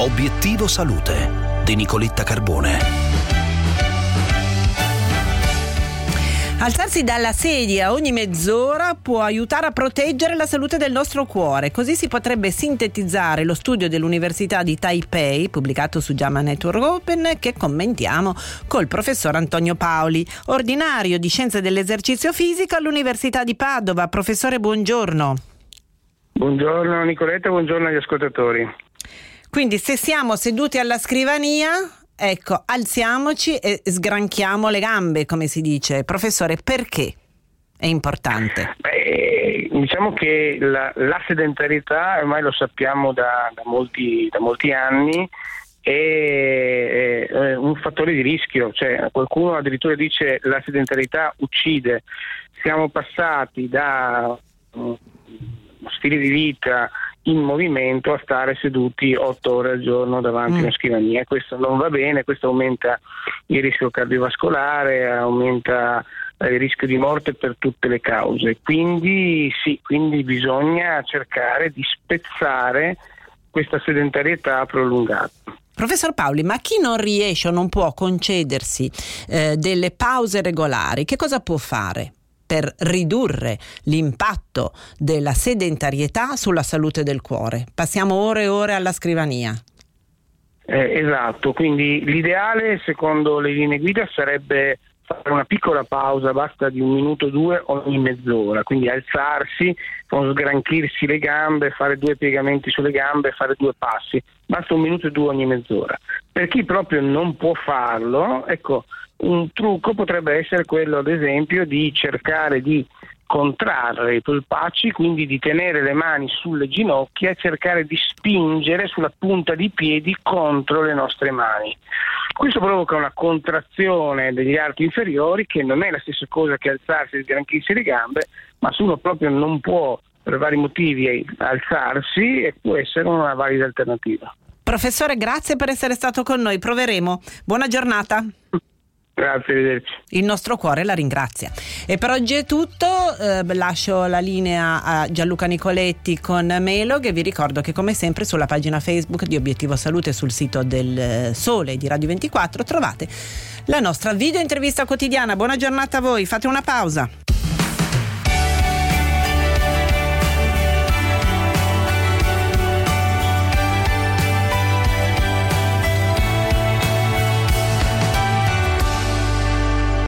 Obiettivo Salute di Nicoletta Carbone. Alzarsi dalla sedia ogni mezz'ora può aiutare a proteggere la salute del nostro cuore. Così si potrebbe sintetizzare lo studio dell'Università di Taipei, pubblicato su JAMA Network Open, che commentiamo col professor Antonio Paoli, ordinario di Scienze dell'Esercizio Fisico all'Università di Padova. Professore, buongiorno. Buongiorno Nicoletta, buongiorno agli ascoltatori. Quindi se siamo seduti alla scrivania Ecco, alziamoci e sgranchiamo le gambe, come si dice. Professore, perché è importante? Beh, diciamo che la, la, sedentarietà, ormai lo sappiamo da, da, molti, da molti, anni, è, è, un fattore di rischio. Cioè, qualcuno addirittura dice che la sedentarietà uccide. Siamo passati da uno stile di vita in movimento a stare seduti otto ore al giorno davanti mm. a una scrivania. Questo non va bene, questo aumenta il rischio cardiovascolare, aumenta il rischio di morte per tutte le cause. Quindi sì, quindi bisogna cercare di spezzare questa sedentarietà prolungata. Professor Paoli, ma chi non riesce o non può concedersi eh, delle pause regolari, che cosa può fare? Per ridurre l'impatto della sedentarietà sulla salute del cuore. Passiamo ore e ore alla scrivania. Eh, esatto, quindi l'ideale secondo le linee guida sarebbe fare una piccola pausa, basta di un minuto o due ogni mezz'ora, quindi alzarsi, sgranchirsi le gambe, fare due piegamenti sulle gambe, fare due passi, basta un minuto e due ogni mezz'ora. Per chi proprio non può farlo, ecco, un trucco potrebbe essere quello, ad esempio, di cercare di contrarre i polpacci, quindi di tenere le mani sulle ginocchia e cercare di spingere sulla punta dei piedi contro le nostre mani. Questo provoca una contrazione degli arti inferiori che non è la stessa cosa che alzarsi e sgranchirsi le gambe, ma se uno proprio non può per vari motivi alzarsi può essere una valida alternativa. Professore, grazie per essere stato con noi. Proveremo. Buona giornata. Grazie, arrivederci. Il nostro cuore la ringrazia. E per oggi è tutto, eh, lascio la linea a Gianluca Nicoletti con Melog e vi ricordo che come sempre sulla pagina Facebook di Obiettivo Salute sul sito del Sole di Radio 24 trovate la nostra video intervista quotidiana. Buona giornata a voi, fate una pausa.